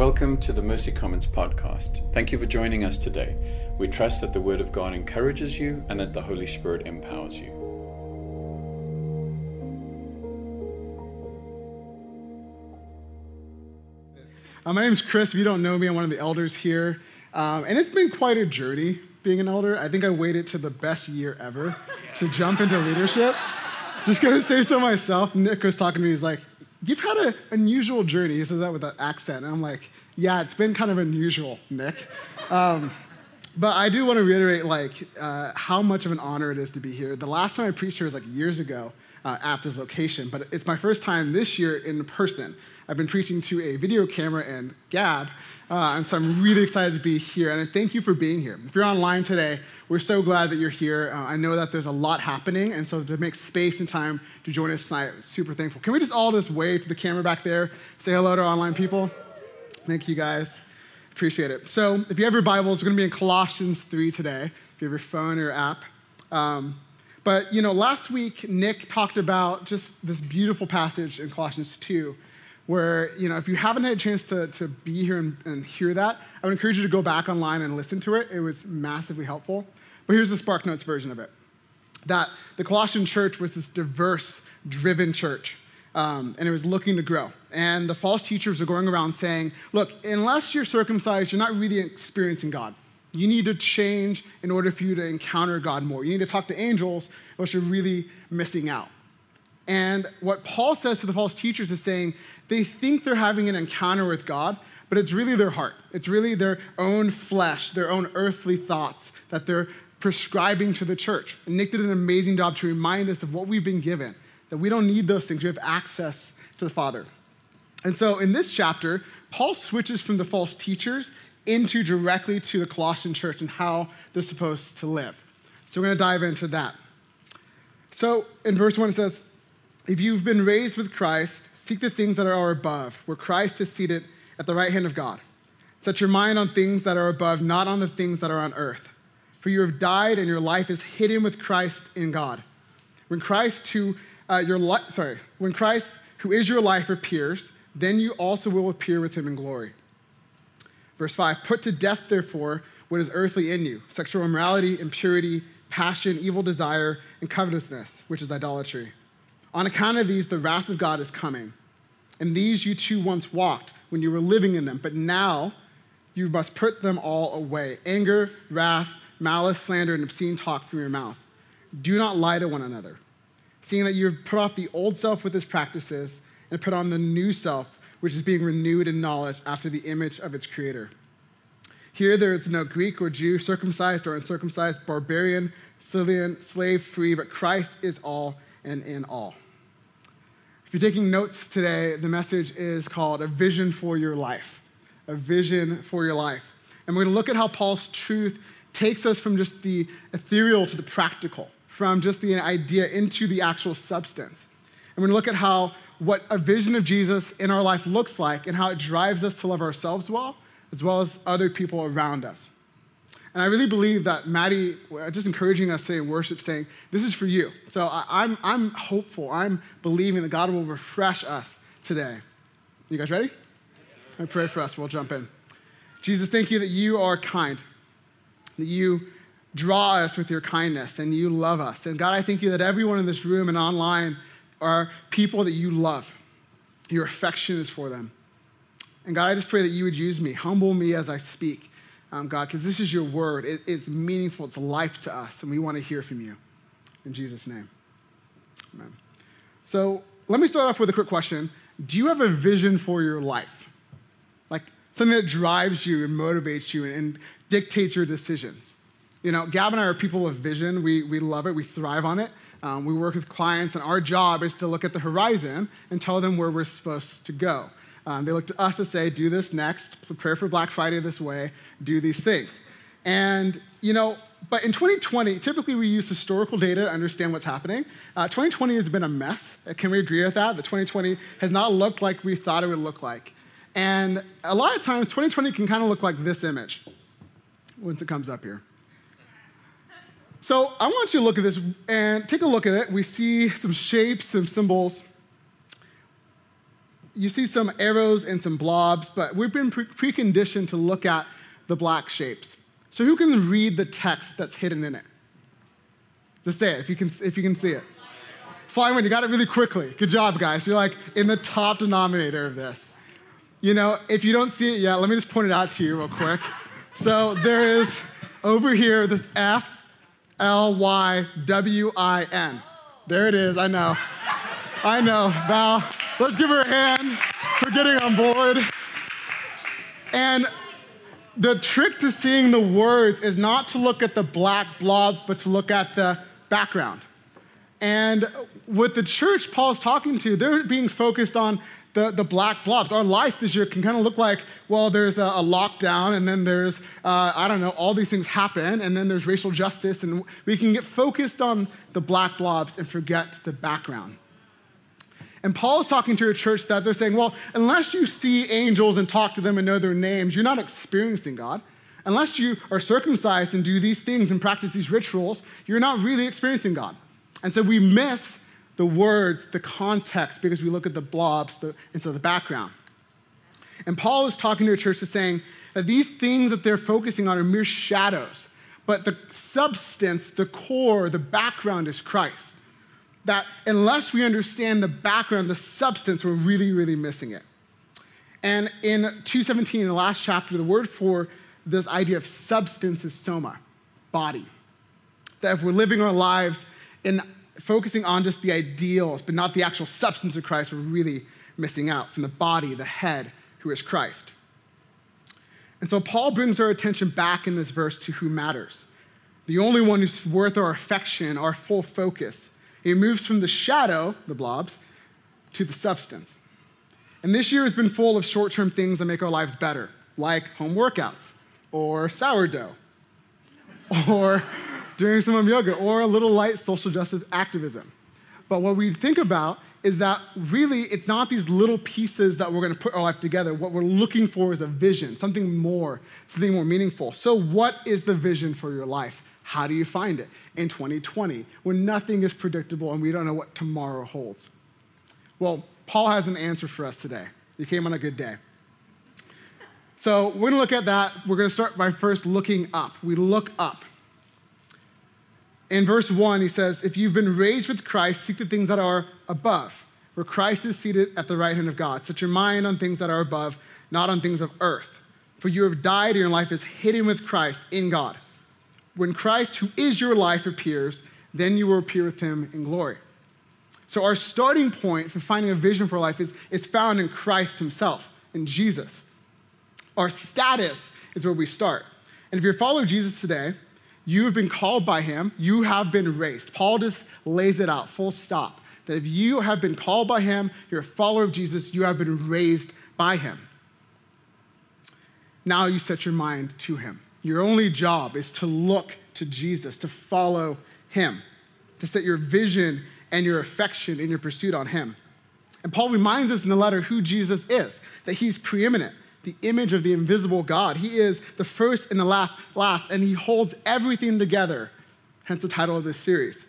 Welcome to the Mercy Commons podcast. Thank you for joining us today. We trust that the Word of God encourages you and that the Holy Spirit empowers you. Uh, my name is Chris. If you don't know me, I'm one of the elders here. Um, and it's been quite a journey being an elder. I think I waited to the best year ever to jump into leadership. Just gonna say so myself. Nick was talking to me, he's like, You've had an unusual journey. He says that with that accent. And I'm like, Yeah, it's been kind of unusual, Nick. Um, but I do want to reiterate like uh, how much of an honor it is to be here. The last time I preached here was like years ago uh, at this location, but it's my first time this year in person. I've been preaching to a video camera and Gab, uh, and so I'm really excited to be here. And thank you for being here. If you're online today, we're so glad that you're here. Uh, I know that there's a lot happening, and so to make space and time to join us tonight, super thankful. Can we just all just wave to the camera back there, say hello to our online people? Thank you guys. Appreciate it. So, if you have your Bibles, we're going to be in Colossians 3 today, if you have your phone or your app. Um, but, you know, last week, Nick talked about just this beautiful passage in Colossians 2 where, you know, if you haven't had a chance to, to be here and, and hear that, I would encourage you to go back online and listen to it. It was massively helpful. But here's the Spark Notes version of it that the Colossian church was this diverse, driven church. Um, and it was looking to grow. And the false teachers are going around saying, look, unless you're circumcised, you're not really experiencing God. You need to change in order for you to encounter God more. You need to talk to angels, or you're really missing out. And what Paul says to the false teachers is saying they think they're having an encounter with God, but it's really their heart. It's really their own flesh, their own earthly thoughts that they're prescribing to the church. And Nick did an amazing job to remind us of what we've been given, that we don't need those things. We have access to the Father. And so in this chapter, Paul switches from the false teachers into directly to the Colossian church and how they're supposed to live. So we're going to dive into that. So in verse 1, it says, If you've been raised with Christ, Seek the things that are above, where Christ is seated at the right hand of God. Set your mind on things that are above, not on the things that are on earth. For you have died, and your life is hidden with Christ in God. When Christ, who uh, your li- sorry, when Christ, who is your life, appears, then you also will appear with him in glory. Verse 5 Put to death, therefore, what is earthly in you sexual immorality, impurity, passion, evil desire, and covetousness, which is idolatry. On account of these, the wrath of God is coming. And these you too once walked when you were living in them, but now you must put them all away anger, wrath, malice, slander, and obscene talk from your mouth. Do not lie to one another, seeing that you have put off the old self with its practices and put on the new self, which is being renewed in knowledge after the image of its creator. Here there is no Greek or Jew, circumcised or uncircumcised, barbarian, Scythian, slave free, but Christ is all and in all. If you're taking notes today, the message is called A Vision for Your Life. A Vision for Your Life. And we're going to look at how Paul's truth takes us from just the ethereal to the practical, from just the idea into the actual substance. And we're going to look at how what a vision of Jesus in our life looks like and how it drives us to love ourselves well, as well as other people around us. And I really believe that Maddie, uh, just encouraging us today in worship, saying, This is for you. So I, am I'm, I'm hopeful. I'm believing that God will refresh us today. You guys ready? I pray for us. We'll jump in. Jesus, thank you that you are kind, that you draw us with your kindness and you love us. And God, I thank you that everyone in this room and online are people that you love. Your affection is for them. And God, I just pray that you would use me, humble me as I speak um, God, because this is your word. It, it's meaningful, it's life to us, and we want to hear from you. In Jesus' name. Amen. So let me start off with a quick question Do you have a vision for your life? Like something that drives you and motivates you and, and dictates your decisions? You know, Gab and I are people of vision. We, we love it, we thrive on it. Um, we work with clients, and our job is to look at the horizon and tell them where we're supposed to go. Um, they look to us to say, do this next, prepare for Black Friday this way, do these things. And, you know, but in 2020, typically we use historical data to understand what's happening. Uh, 2020 has been a mess. Uh, can we agree with that? The 2020 has not looked like we thought it would look like. And a lot of times, 2020 can kind of look like this image once it comes up here. So I want you to look at this and take a look at it. We see some shapes, some symbols. You see some arrows and some blobs, but we've been pre- preconditioned to look at the black shapes. So who can read the text that's hidden in it? Just say it if you can, if you can see it. Wind, you got it really quickly. Good job, guys. You're like in the top denominator of this. You know, if you don't see it yet, let me just point it out to you real quick. So there is over here this F L Y W I N. There it is, I know. I know. Val, let's give her a hand for getting on board. And the trick to seeing the words is not to look at the black blobs, but to look at the background. And with the church Paul's talking to, they're being focused on the, the black blobs. Our life this year can kind of look like, well, there's a, a lockdown, and then there's, uh, I don't know, all these things happen, and then there's racial justice, and we can get focused on the black blobs and forget the background. And Paul is talking to a church that they're saying, well, unless you see angels and talk to them and know their names, you're not experiencing God. Unless you are circumcised and do these things and practice these rituals, you're not really experiencing God. And so we miss the words, the context, because we look at the blobs the, instead of the background. And Paul is talking to a church that's saying that these things that they're focusing on are mere shadows, but the substance, the core, the background is Christ that unless we understand the background, the substance, we're really, really missing it. And in 217, in the last chapter, the word for this idea of substance is soma, body. That if we're living our lives in focusing on just the ideals, but not the actual substance of Christ, we're really missing out from the body, the head, who is Christ. And so Paul brings our attention back in this verse to who matters. The only one who's worth our affection, our full focus, he moves from the shadow, the blobs, to the substance. And this year has been full of short term things that make our lives better, like home workouts, or sourdough, or doing some yoga, or a little light social justice activism. But what we think about is that really it's not these little pieces that we're going to put our life together. What we're looking for is a vision, something more, something more meaningful. So, what is the vision for your life? How do you find it in 2020 when nothing is predictable and we don't know what tomorrow holds? Well, Paul has an answer for us today. He came on a good day. So we're going to look at that. We're going to start by first looking up. We look up. In verse 1, he says, If you've been raised with Christ, seek the things that are above, where Christ is seated at the right hand of God. Set your mind on things that are above, not on things of earth. For you have died, and your life is hidden with Christ in God when Christ, who is your life, appears, then you will appear with him in glory. So, our starting point for finding a vision for life is, is found in Christ himself, in Jesus. Our status is where we start. And if you're a follower of Jesus today, you have been called by him, you have been raised. Paul just lays it out, full stop. That if you have been called by him, you're a follower of Jesus, you have been raised by him. Now you set your mind to him. Your only job is to look to Jesus, to follow him, to set your vision and your affection and your pursuit on him. And Paul reminds us in the letter who Jesus is, that he's preeminent, the image of the invisible God. He is the first and the last, last and he holds everything together, hence the title of this series.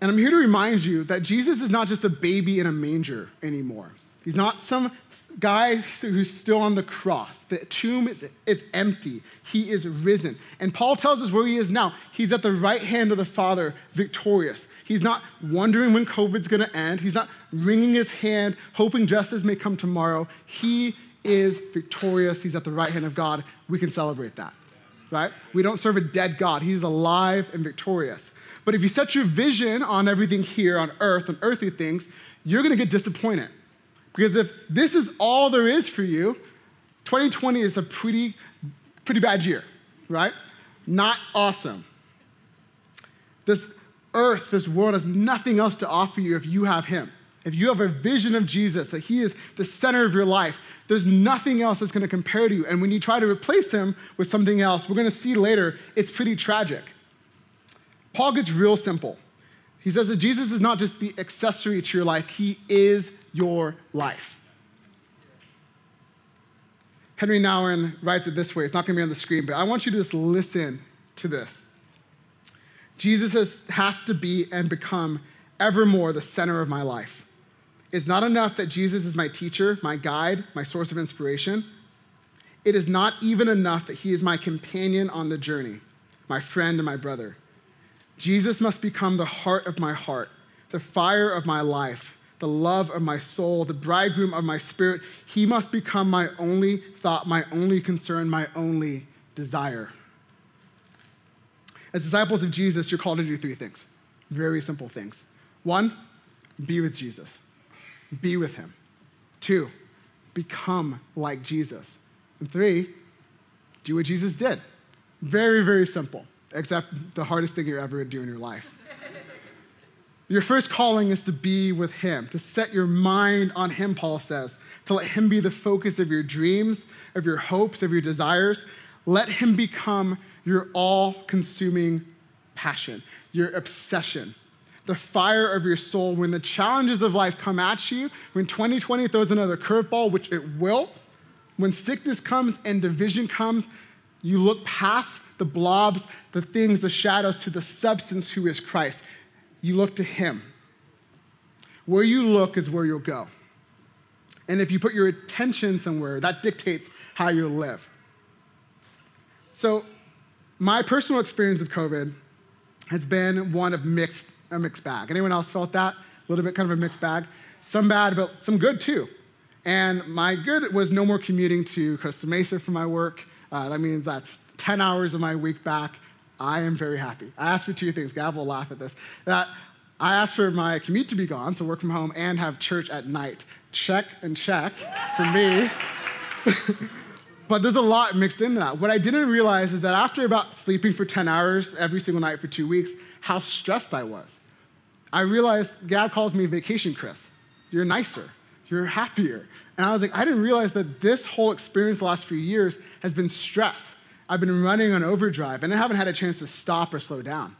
And I'm here to remind you that Jesus is not just a baby in a manger anymore. He's not some guy who's still on the cross. The tomb is, is empty. He is risen. And Paul tells us where he is now. He's at the right hand of the Father, victorious. He's not wondering when COVID's going to end. He's not wringing his hand, hoping justice may come tomorrow. He is victorious. He's at the right hand of God. We can celebrate that, right? We don't serve a dead God. He's alive and victorious. But if you set your vision on everything here on earth, on earthly things, you're going to get disappointed because if this is all there is for you, 2020 is a pretty, pretty bad year, right? Not awesome. This earth, this world has nothing else to offer you if you have Him. If you have a vision of Jesus, that He is the center of your life, there's nothing else that's going to compare to you. And when you try to replace Him with something else, we're going to see later, it's pretty tragic. Paul gets real simple. He says that Jesus is not just the accessory to your life, He is your life. Henry Nouwen writes it this way. It's not going to be on the screen, but I want you to just listen to this. Jesus has, has to be and become evermore the center of my life. It's not enough that Jesus is my teacher, my guide, my source of inspiration. It is not even enough that he is my companion on the journey, my friend and my brother. Jesus must become the heart of my heart, the fire of my life, the love of my soul, the bridegroom of my spirit. He must become my only thought, my only concern, my only desire. As disciples of Jesus, you're called to do three things very simple things. One, be with Jesus, be with him. Two, become like Jesus. And three, do what Jesus did. Very, very simple, except the hardest thing you're ever do in your life. Your first calling is to be with Him, to set your mind on Him, Paul says, to let Him be the focus of your dreams, of your hopes, of your desires. Let Him become your all consuming passion, your obsession, the fire of your soul. When the challenges of life come at you, when 2020 throws another curveball, which it will, when sickness comes and division comes, you look past the blobs, the things, the shadows to the substance who is Christ. You look to Him. Where you look is where you'll go. And if you put your attention somewhere, that dictates how you'll live. So, my personal experience of COVID has been one of mixed, a mixed bag. Anyone else felt that? A little bit kind of a mixed bag. Some bad, but some good too. And my good was no more commuting to Costa Mesa for my work. Uh, that means that's 10 hours of my week back. I am very happy. I asked for two things. Gab will laugh at this. That I asked for my commute to be gone, so work from home, and have church at night. Check and check for me. but there's a lot mixed in that. What I didn't realize is that after about sleeping for 10 hours every single night for two weeks, how stressed I was. I realized Gab calls me vacation Chris. You're nicer. You're happier. And I was like, I didn't realize that this whole experience the last few years has been stress. I've been running on overdrive and I haven't had a chance to stop or slow down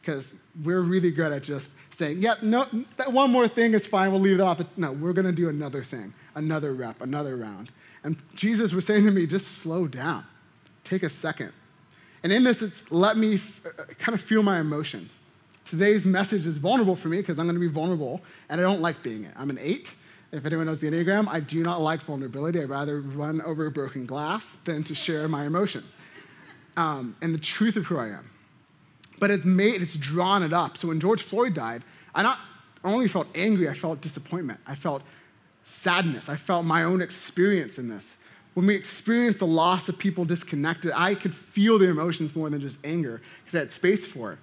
because we're really good at just saying, yeah, no, that one more thing is fine, we'll leave that off. No, we're going to do another thing, another rep, another round. And Jesus was saying to me, just slow down, take a second. And in this, it's let me f- uh, kind of feel my emotions. Today's message is vulnerable for me because I'm going to be vulnerable, and I don't like being it. I'm an eight. If anyone knows the Enneagram, I do not like vulnerability. I'd rather run over broken glass than to share my emotions um, and the truth of who I am. But it's made, it's drawn it up. So when George Floyd died, I not only felt angry, I felt disappointment. I felt sadness. I felt my own experience in this. When we experienced the loss of people disconnected, I could feel the emotions more than just anger because I had space for it.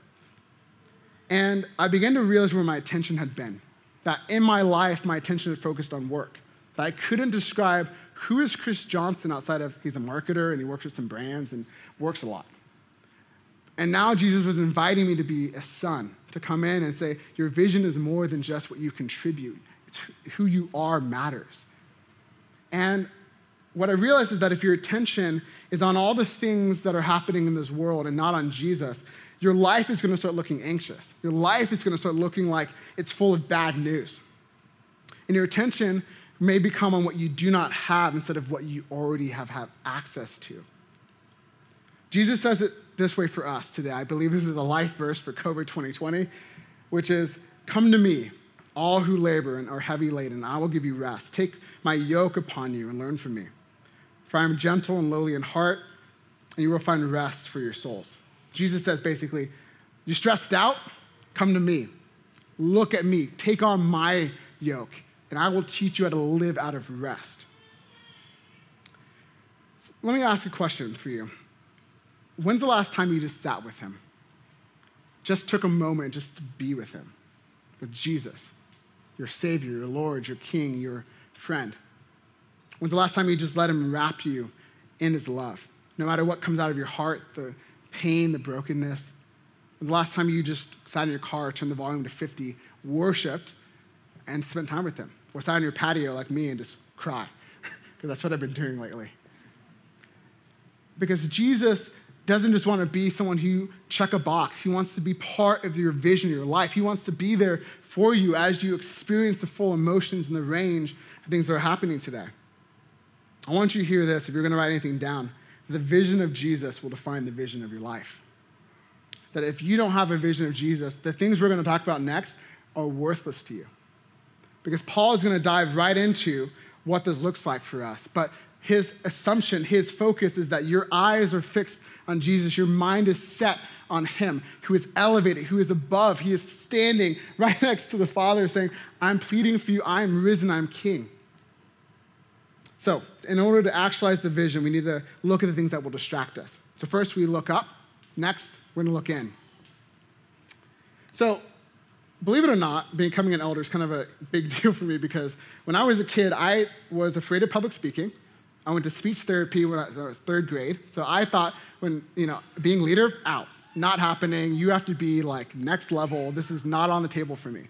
And I began to realize where my attention had been that in my life, my attention had focused on work. That I couldn't describe who is Chris Johnson outside of he's a marketer and he works with some brands and works a lot. And now Jesus was inviting me to be a son, to come in and say, Your vision is more than just what you contribute, it's who you are matters. And what I realized is that if your attention is on all the things that are happening in this world and not on Jesus, your life is going to start looking anxious. Your life is going to start looking like it's full of bad news. And your attention may become on what you do not have instead of what you already have, have access to. Jesus says it this way for us today. I believe this is a life verse for COVID 2020, which is Come to me, all who labor and are heavy laden, I will give you rest. Take my yoke upon you and learn from me. For I am gentle and lowly in heart, and you will find rest for your souls. Jesus says basically, You're stressed out? Come to me. Look at me. Take on my yoke, and I will teach you how to live out of rest. So let me ask a question for you. When's the last time you just sat with him? Just took a moment just to be with him, with Jesus, your Savior, your Lord, your King, your friend? When's the last time you just let him wrap you in his love? No matter what comes out of your heart, the pain, the brokenness. The last time you just sat in your car, turned the volume to 50, worshiped, and spent time with him? Or sat on your patio like me and just cry? Because that's what I've been doing lately. Because Jesus doesn't just want to be someone who check a box. He wants to be part of your vision, your life. He wants to be there for you as you experience the full emotions and the range of things that are happening today. I want you to hear this if you're going to write anything down. The vision of Jesus will define the vision of your life. That if you don't have a vision of Jesus, the things we're going to talk about next are worthless to you. because Paul is going to dive right into what this looks like for us. But his assumption, his focus is that your eyes are fixed on Jesus, your mind is set on him, who is elevated, who is above. He is standing right next to the Father saying, I'm pleading for you, I am risen, I'm king. So, in order to actualize the vision, we need to look at the things that will distract us. So, first we look up, next, we're gonna look in. So, believe it or not, becoming an elder is kind of a big deal for me because when I was a kid, I was afraid of public speaking. I went to speech therapy when I was third grade. So I thought when, you know, being leader, out, not happening. You have to be like next level. This is not on the table for me.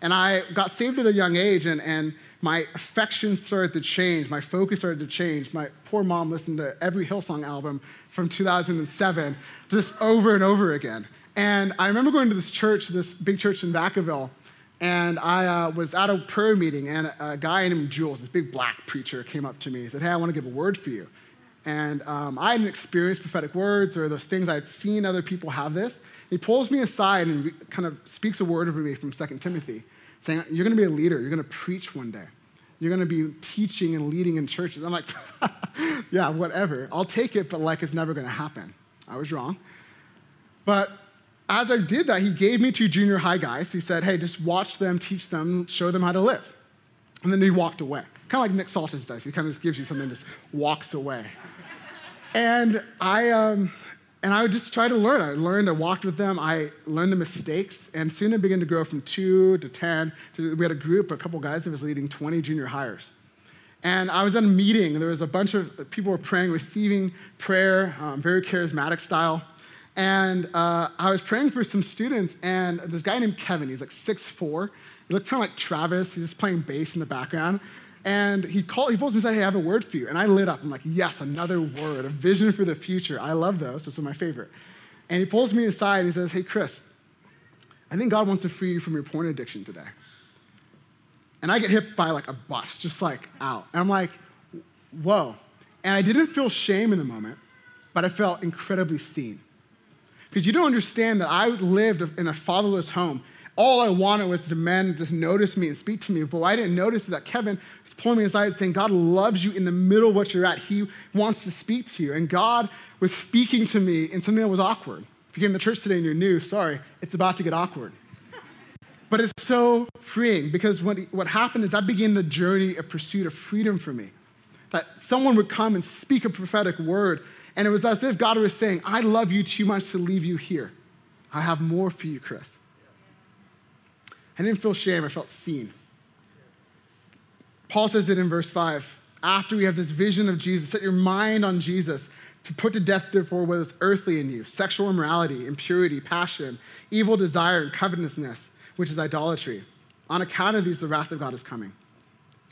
And I got saved at a young age, and, and my affections started to change. My focus started to change. My poor mom listened to every Hillsong album from 2007 just over and over again. And I remember going to this church, this big church in Vacaville, and I uh, was at a prayer meeting, and a guy named Jules, this big black preacher, came up to me. He said, Hey, I want to give a word for you. And um, I hadn't experienced prophetic words or those things. I had seen other people have this. He pulls me aside and kind of speaks a word over me from 2 Timothy, saying, You're going to be a leader. You're going to preach one day. You're going to be teaching and leading in churches. I'm like, Yeah, whatever. I'll take it, but like it's never going to happen. I was wrong. But as I did that, he gave me two junior high guys. He said, hey, just watch them, teach them, show them how to live. And then he walked away. Kind of like Nick Saltis does. He kind of just gives you something and just walks away. and I, um, and I would just try to learn. I learned, I walked with them, I learned the mistakes, and soon it began to grow from two to 10. To, we had a group, a couple guys that was leading 20 junior hires. And I was at a meeting, there was a bunch of people were praying, receiving prayer, um, very charismatic style. And uh, I was praying for some students, and this guy named Kevin, he's like 6'4. He looked kind of like Travis. He's just playing bass in the background. And he called, he pulls me and said, Hey, I have a word for you. And I lit up. I'm like, Yes, another word, a vision for the future. I love those. Those are my favorite. And he pulls me aside and he says, Hey, Chris, I think God wants to free you from your porn addiction today. And I get hit by like a bus, just like out. And I'm like, Whoa. And I didn't feel shame in the moment, but I felt incredibly seen. Because you don't understand that I lived in a fatherless home. All I wanted was the men to notice me and speak to me. But what I didn't notice is that Kevin was pulling me aside saying, God loves you in the middle of what you're at. He wants to speak to you. And God was speaking to me in something that was awkward. If you came to church today and you're new, sorry, it's about to get awkward. But it's so freeing because what, what happened is I began the journey of pursuit of freedom for me. That someone would come and speak a prophetic word and it was as if God was saying, I love you too much to leave you here. I have more for you, Chris. I didn't feel shame, I felt seen. Paul says it in verse 5. After we have this vision of Jesus, set your mind on Jesus to put to death, therefore, what is earthly in you sexual immorality, impurity, passion, evil desire, and covetousness, which is idolatry. On account of these, the wrath of God is coming.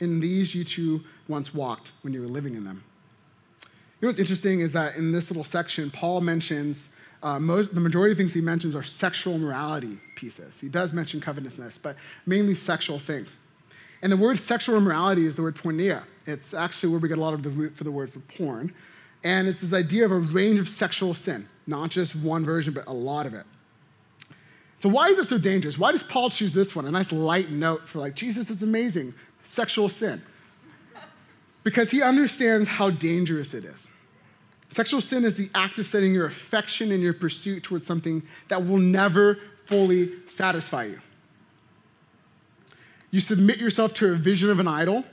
In these you too once walked when you were living in them. You know what's interesting is that in this little section, Paul mentions uh, most, the majority of things he mentions are sexual morality pieces. He does mention covetousness, but mainly sexual things. And the word sexual immorality is the word porneia. It's actually where we get a lot of the root for the word for porn. And it's this idea of a range of sexual sin, not just one version, but a lot of it. So why is it so dangerous? Why does Paul choose this one? A nice light note for like, Jesus is amazing, sexual sin because he understands how dangerous it is. Sexual sin is the act of setting your affection and your pursuit towards something that will never fully satisfy you. You submit yourself to a vision of an idol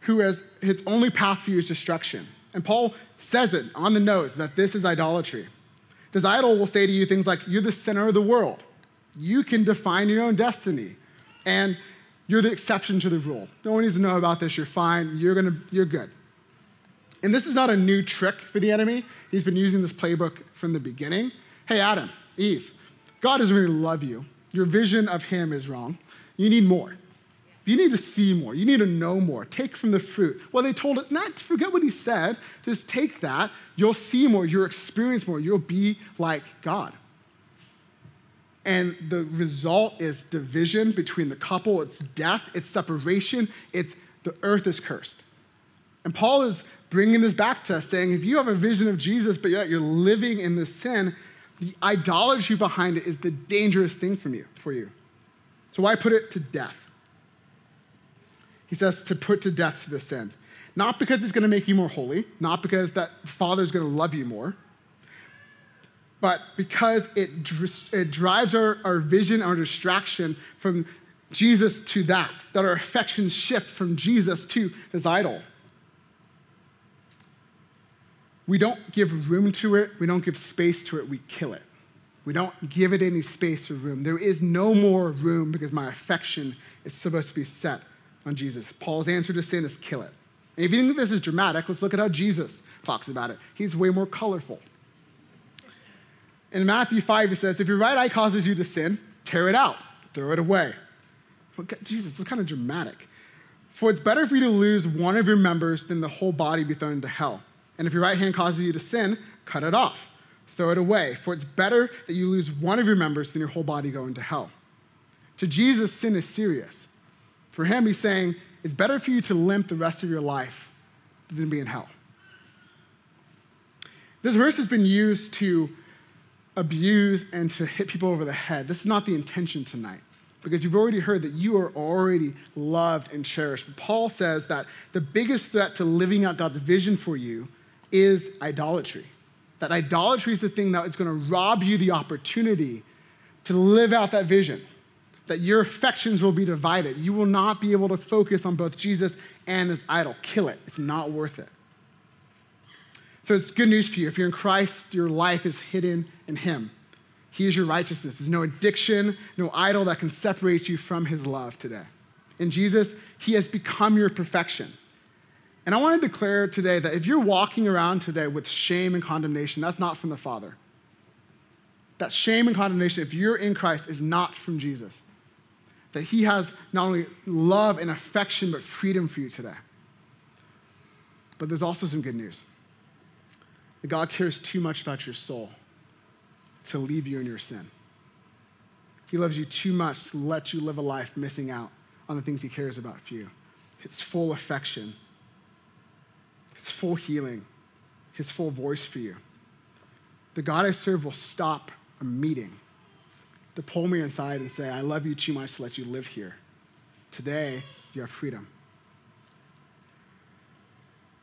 who has its only path for you is destruction. And Paul says it on the nose that this is idolatry. This idol will say to you things like, You're the center of the world. You can define your own destiny. And you're the exception to the rule. No one needs to know about this. You're fine. You're, gonna, you're good. And this is not a new trick for the enemy. He's been using this playbook from the beginning. Hey, Adam, Eve, God doesn't really love you. Your vision of him is wrong. You need more. You need to see more. You need to know more. Take from the fruit. Well, they told it not to forget what he said. Just take that. You'll see more. You'll experience more. You'll be like God. And the result is division between the couple, it's death, it's separation, it's the earth is cursed. And Paul is bringing this back to us, saying if you have a vision of Jesus, but yet you're living in this sin, the idolatry behind it is the dangerous thing from you, for you. So why put it to death? He says to put to death the sin. Not because it's going to make you more holy, not because that Father's going to love you more, but because it, it drives our, our vision, our distraction from Jesus to that, that our affections shift from Jesus to his idol. We don't give room to it, we don't give space to it, we kill it. We don't give it any space or room. There is no more room because my affection is supposed to be set on Jesus. Paul's answer to sin is kill it. And if you think this is dramatic, let's look at how Jesus talks about it. He's way more colorful. In Matthew 5, he says, If your right eye causes you to sin, tear it out, throw it away. Jesus, that's kind of dramatic. For it's better for you to lose one of your members than the whole body be thrown into hell. And if your right hand causes you to sin, cut it off, throw it away. For it's better that you lose one of your members than your whole body go into hell. To Jesus, sin is serious. For him, he's saying, it's better for you to limp the rest of your life than be in hell. This verse has been used to abuse and to hit people over the head. This is not the intention tonight because you've already heard that you are already loved and cherished. But Paul says that the biggest threat to living out God's vision for you is idolatry. That idolatry is the thing that is going to rob you the opportunity to live out that vision. That your affections will be divided. You will not be able to focus on both Jesus and his idol. Kill it. It's not worth it. So it's good news for you. If you're in Christ, your life is hidden in him. He is your righteousness. There's no addiction, no idol that can separate you from his love today. In Jesus, he has become your perfection. And I want to declare today that if you're walking around today with shame and condemnation, that's not from the Father. That shame and condemnation, if you're in Christ, is not from Jesus. That he has not only love and affection, but freedom for you today. But there's also some good news that God cares too much about your soul to leave you in your sin. He loves you too much to let you live a life missing out on the things he cares about for you. It's full affection, it's full healing, his full voice for you. The God I serve will stop a meeting to pull me inside and say, I love you too much to let you live here. Today, you have freedom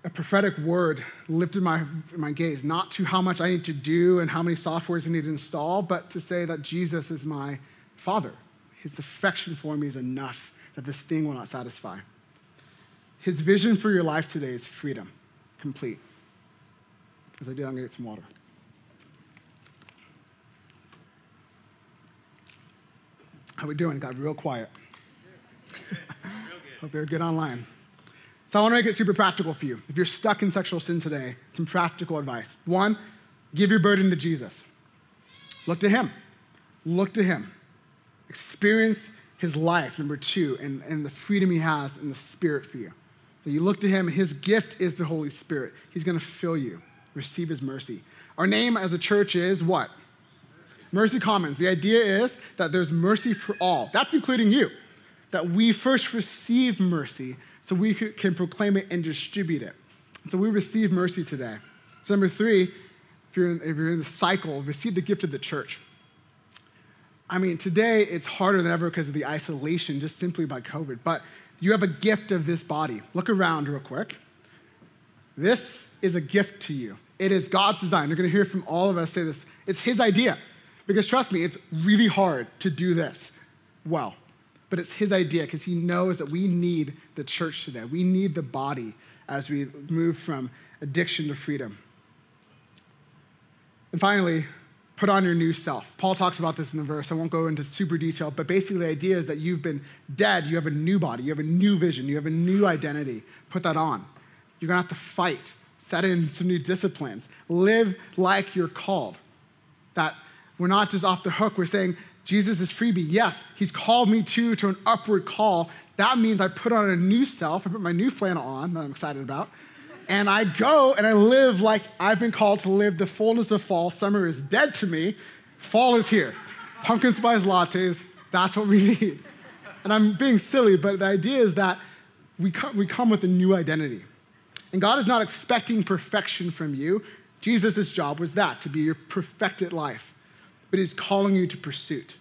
a prophetic word lifted my, my gaze, not to how much I need to do and how many softwares I need to install, but to say that Jesus is my Father. His affection for me is enough that this thing will not satisfy. His vision for your life today is freedom, complete. As I do, I'm going to get some water. How we doing? Got real quiet. Hope you're good online. So I want to make it super practical for you. If you're stuck in sexual sin today, some practical advice. One, give your burden to Jesus. Look to him. Look to him. Experience his life, number two, and, and the freedom he has in the Spirit for you. That you look to him, his gift is the Holy Spirit. He's going to fill you. Receive his mercy. Our name as a church is what? Mercy Commons. The idea is that there's mercy for all. That's including you. That we first receive mercy so we can proclaim it and distribute it. So we receive mercy today. So, number three, if you're in, if you're in the cycle, receive the gift of the church. I mean, today it's harder than ever because of the isolation, just simply by COVID. But you have a gift of this body. Look around real quick. This is a gift to you. It is God's design. You're going to hear from all of us say this. It's His idea. Because trust me, it's really hard to do this well. But it's his idea because he knows that we need the church today. We need the body as we move from addiction to freedom. And finally, put on your new self. Paul talks about this in the verse. I won't go into super detail, but basically the idea is that you've been dead, you have a new body, you have a new vision, you have a new identity. Put that on. You're gonna have to fight, set in some new disciplines, live like you're called. That we're not just off the hook, we're saying, Jesus is freebie. Yes, he's called me to to an upward call. That means I put on a new self. I put my new flannel on that I'm excited about. And I go and I live like I've been called to live the fullness of fall. Summer is dead to me. Fall is here. Pumpkin spice lattes, that's what we need. And I'm being silly, but the idea is that we come, we come with a new identity. And God is not expecting perfection from you. Jesus' job was that, to be your perfected life but he's calling you to pursuit.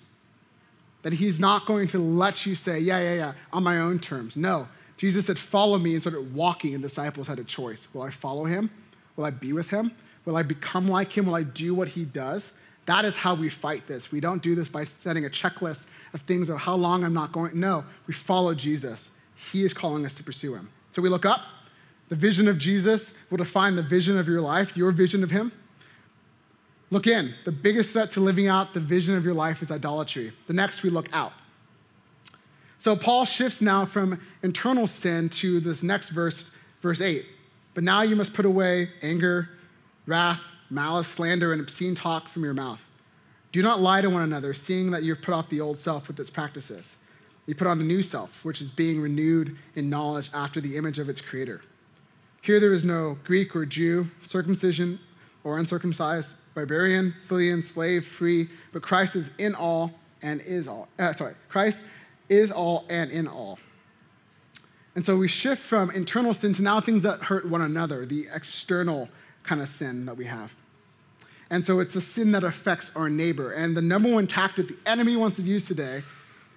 That he's not going to let you say, yeah, yeah, yeah, on my own terms. No, Jesus said, Follow me, and started walking, and disciples had a choice. Will I follow him? Will I be with him? Will I become like him? Will I do what he does? That is how we fight this. We don't do this by setting a checklist of things of how long I'm not going. No, we follow Jesus. He is calling us to pursue him. So we look up. The vision of Jesus will define the vision of your life, your vision of him. Look in. The biggest threat to living out the vision of your life is idolatry. The next, we look out. So Paul shifts now from internal sin to this next verse, verse 8. But now you must put away anger, wrath, malice, slander, and obscene talk from your mouth. Do not lie to one another, seeing that you've put off the old self with its practices. You put on the new self, which is being renewed in knowledge after the image of its creator. Here there is no Greek or Jew, circumcision or uncircumcised, barbarian, Scythian, slave, free, but Christ is in all and is all. Uh, sorry, Christ is all and in all. And so we shift from internal sin to now things that hurt one another, the external kind of sin that we have. And so it's a sin that affects our neighbor. And the number one tactic the enemy wants to use today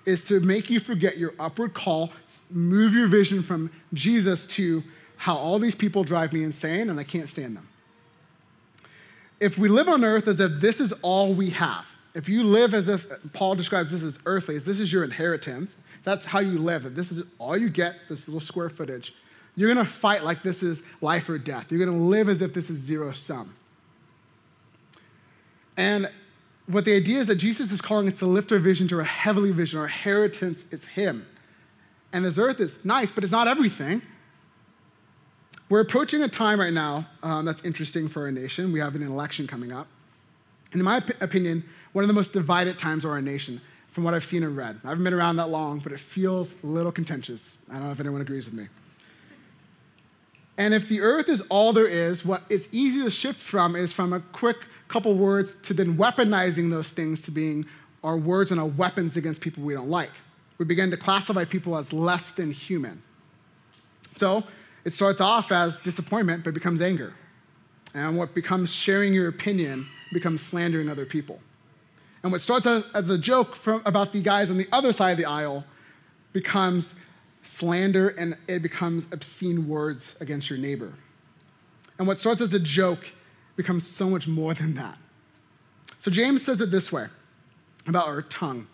is to make you forget your upward call, move your vision from Jesus to how all these people drive me insane and I can't stand them. If we live on earth as if this is all we have, if you live as if Paul describes this as earthly, as this is your inheritance, that's how you live, if this is all you get, this little square footage, you're gonna fight like this is life or death. You're gonna live as if this is zero sum. And what the idea is that Jesus is calling us to lift our vision to a heavenly vision. Our inheritance is Him. And this earth is nice, but it's not everything. We're approaching a time right now um, that's interesting for our nation. We have an election coming up. And in my op- opinion, one of the most divided times of our nation, from what I've seen and read. I haven't been around that long, but it feels a little contentious. I don't know if anyone agrees with me. And if the earth is all there is, what it's easy to shift from is from a quick couple words to then weaponizing those things to being our words and our weapons against people we don't like. We begin to classify people as less than human. So it starts off as disappointment, but becomes anger. And what becomes sharing your opinion becomes slandering other people. And what starts as a joke from, about the guys on the other side of the aisle becomes slander and it becomes obscene words against your neighbor. And what starts as a joke becomes so much more than that. So James says it this way about our tongue.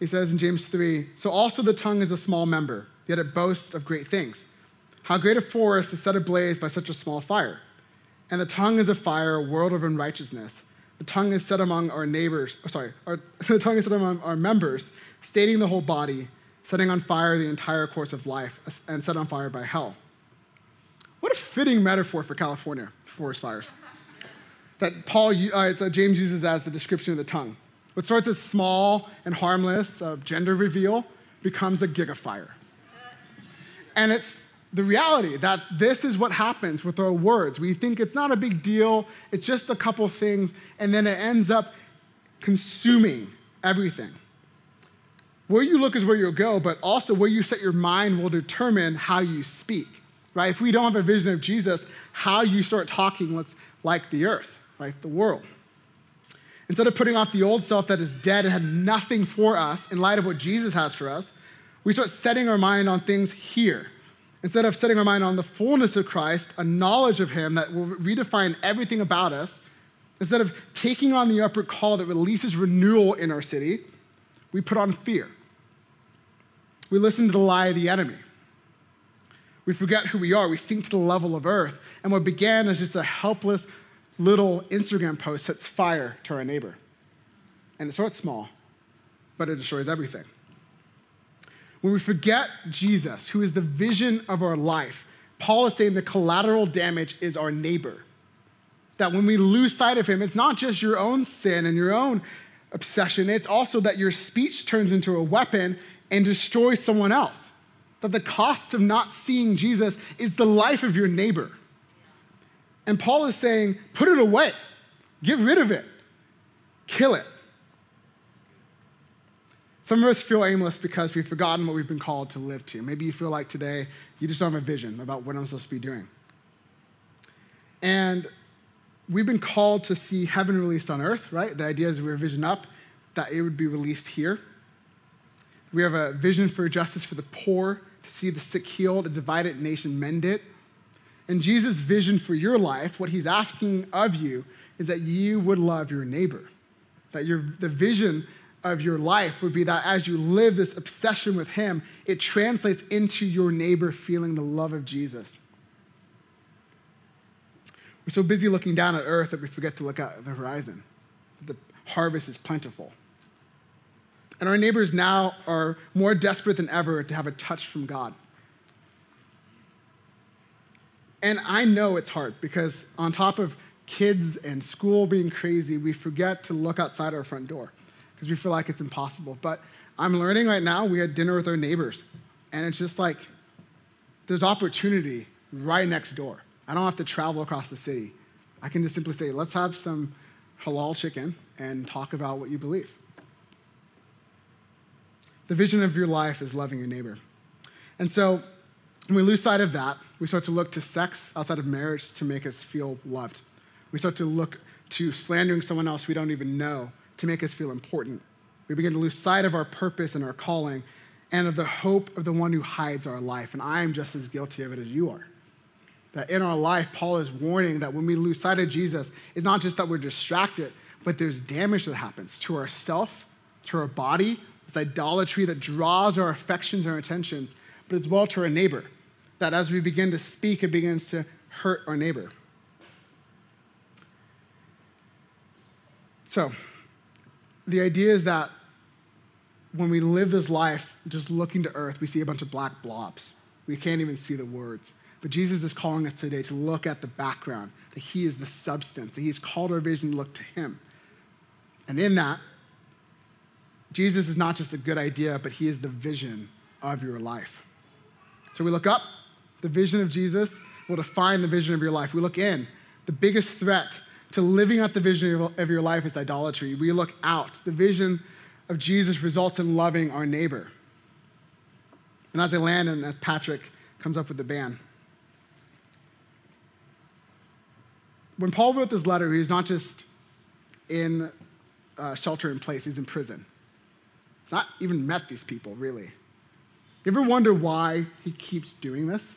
He says in James 3 So also the tongue is a small member, yet it boasts of great things. How great a forest is set ablaze by such a small fire. And the tongue is a fire, a world of unrighteousness. The tongue is set among our neighbors, oh, sorry, our, the tongue is set among our members, stating the whole body, setting on fire the entire course of life, and set on fire by hell. What a fitting metaphor for California forest fires. That Paul, uh, James uses as the description of the tongue. What starts as small and harmless, a gender reveal, becomes a gigafire. And it's the reality that this is what happens with our words. We think it's not a big deal, it's just a couple things, and then it ends up consuming everything. Where you look is where you'll go, but also where you set your mind will determine how you speak, right? If we don't have a vision of Jesus, how you start talking looks like the earth, like the world. Instead of putting off the old self that is dead and had nothing for us in light of what Jesus has for us, we start setting our mind on things here. Instead of setting our mind on the fullness of Christ, a knowledge of Him that will redefine everything about us, instead of taking on the upward call that releases renewal in our city, we put on fear. We listen to the lie of the enemy. We forget who we are. We sink to the level of earth. And what began as just a helpless little Instagram post sets fire to our neighbor. And it starts small, but it destroys everything. When we forget Jesus, who is the vision of our life, Paul is saying the collateral damage is our neighbor. That when we lose sight of him, it's not just your own sin and your own obsession, it's also that your speech turns into a weapon and destroys someone else. That the cost of not seeing Jesus is the life of your neighbor. And Paul is saying, put it away, get rid of it, kill it. Some of us feel aimless because we've forgotten what we've been called to live to. Maybe you feel like today you just don't have a vision about what I'm supposed to be doing. And we've been called to see heaven released on earth, right? The idea is we're vision up, that it would be released here. We have a vision for justice for the poor to see the sick healed, a divided nation mend it. And Jesus' vision for your life, what he's asking of you, is that you would love your neighbor. That your, the vision of your life would be that as you live this obsession with him, it translates into your neighbor feeling the love of Jesus. We're so busy looking down at earth that we forget to look at the horizon. The harvest is plentiful. And our neighbors now are more desperate than ever to have a touch from God. And I know it's hard because, on top of kids and school being crazy, we forget to look outside our front door because we feel like it's impossible. But I'm learning right now, we had dinner with our neighbors, and it's just like there's opportunity right next door. I don't have to travel across the city. I can just simply say, let's have some halal chicken and talk about what you believe. The vision of your life is loving your neighbor. And so when we lose sight of that, we start to look to sex outside of marriage to make us feel loved. We start to look to slandering someone else we don't even know to make us feel important. We begin to lose sight of our purpose and our calling and of the hope of the one who hides our life. And I am just as guilty of it as you are. That in our life, Paul is warning that when we lose sight of Jesus, it's not just that we're distracted, but there's damage that happens to ourself, to our body, it's idolatry that draws our affections and our attentions, but as well to our neighbor. That as we begin to speak, it begins to hurt our neighbor. So, the idea is that when we live this life just looking to earth, we see a bunch of black blobs. We can't even see the words. But Jesus is calling us today to look at the background, that He is the substance, that He's called our vision to look to Him. And in that, Jesus is not just a good idea, but He is the vision of your life. So we look up, the vision of Jesus will define the vision of your life. We look in, the biggest threat to living out the vision of your life is idolatry. We look out. The vision of Jesus results in loving our neighbor. And as I land and as Patrick comes up with the band, when Paul wrote this letter, he was not just in uh, shelter in place, he's in prison. He's not even met these people, really. You ever wonder why he keeps doing this?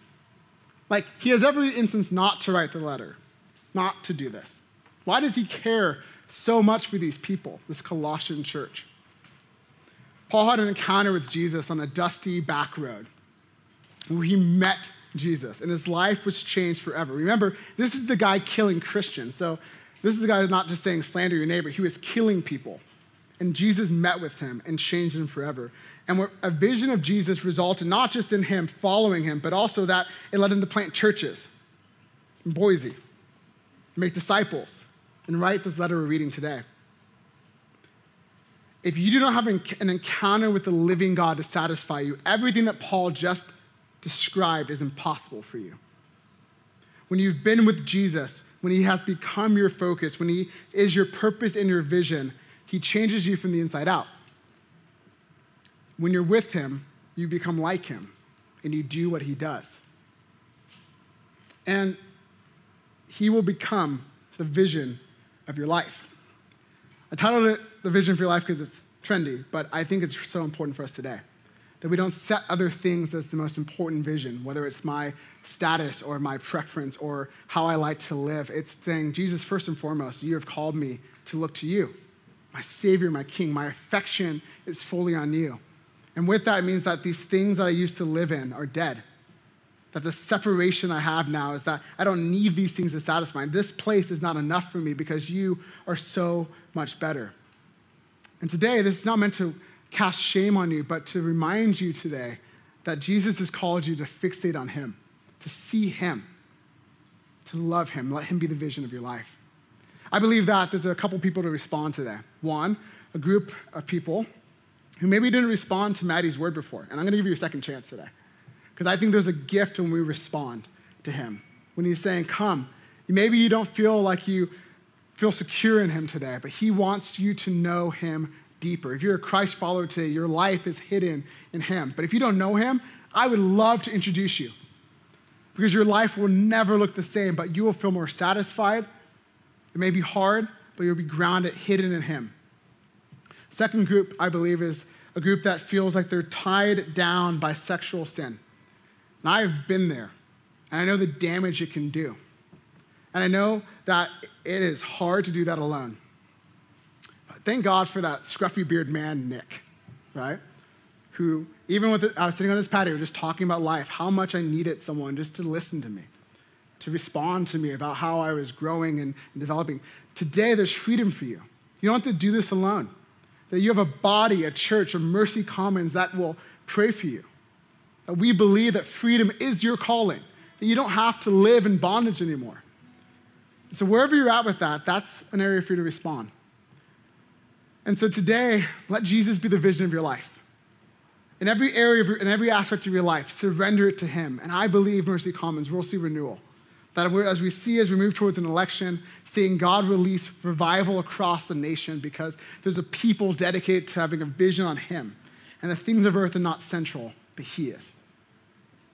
Like, he has every instance not to write the letter, not to do this. Why does he care so much for these people, this Colossian church? Paul had an encounter with Jesus on a dusty back road where he met Jesus and his life was changed forever. Remember, this is the guy killing Christians. So, this is the guy who's not just saying slander your neighbor, he was killing people. And Jesus met with him and changed him forever. And a vision of Jesus resulted not just in him following him, but also that it led him to plant churches in Boise, make disciples, and write this letter we're reading today. If you do not have an encounter with the living God to satisfy you, everything that Paul just described is impossible for you. When you've been with Jesus, when he has become your focus, when he is your purpose and your vision, he changes you from the inside out. When you're with him, you become like him and you do what he does. And he will become the vision of your life. I titled it The Vision for Your Life because it's trendy, but I think it's so important for us today. That we don't set other things as the most important vision, whether it's my status or my preference or how I like to live. It's saying, Jesus, first and foremost, you have called me to look to you, my Savior, my King. My affection is fully on you. And with that, means that these things that I used to live in are dead that the separation I have now is that I don't need these things to satisfy. This place is not enough for me because you are so much better. And today, this is not meant to cast shame on you, but to remind you today that Jesus has called you to fixate on Him, to see Him, to love Him, let Him be the vision of your life. I believe that there's a couple people to respond to that. One, a group of people who maybe didn't respond to Maddie's word before. And I'm going to give you a second chance today. Because I think there's a gift when we respond to Him. When He's saying, Come. Maybe you don't feel like you feel secure in Him today, but He wants you to know Him deeper. If you're a Christ follower today, your life is hidden in Him. But if you don't know Him, I would love to introduce you because your life will never look the same, but you will feel more satisfied. It may be hard, but you'll be grounded, hidden in Him. Second group, I believe, is a group that feels like they're tied down by sexual sin And I've been there. And I know the damage it can do. And I know that it is hard to do that alone. But thank God for that scruffy beard man, Nick, right? Who, even with, it, I was sitting on his patio just talking about life, how much I needed someone just to listen to me, to respond to me about how I was growing and, and developing. Today, there's freedom for you. You don't have to do this alone. That you have a body, a church, a Mercy Commons that will pray for you. We believe that freedom is your calling, that you don't have to live in bondage anymore. So, wherever you're at with that, that's an area for you to respond. And so today, let Jesus be the vision of your life. In every area, your, in every aspect of your life, surrender it to Him. And I believe Mercy Commons will see renewal. That as we see, as we move towards an election, seeing God release revival across the nation because there's a people dedicated to having a vision on Him. And the things of earth are not central, but He is.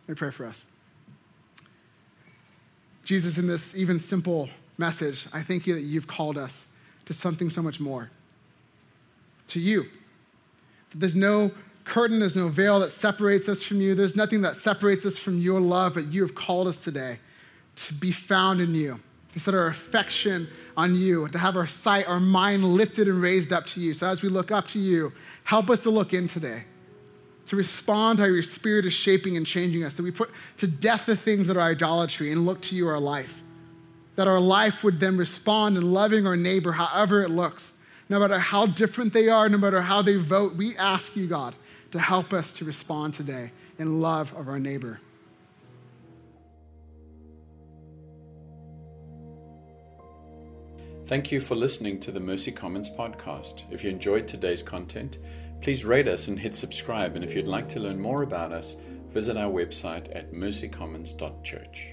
Let me pray for us. Jesus, in this even simple message, I thank you that you've called us to something so much more. To you. That There's no curtain, there's no veil that separates us from you. There's nothing that separates us from your love, but you have called us today to be found in you, to set our affection on you, to have our sight, our mind lifted and raised up to you. So as we look up to you, help us to look in today, to respond to how your spirit is shaping and changing us, that we put to death the things that are idolatry and look to you, our life. That our life would then respond in loving our neighbor however it looks. No matter how different they are, no matter how they vote, we ask you, God, to help us to respond today in love of our neighbor. Thank you for listening to the Mercy Commons podcast. If you enjoyed today's content, please rate us and hit subscribe. And if you'd like to learn more about us, visit our website at mercycommons.church.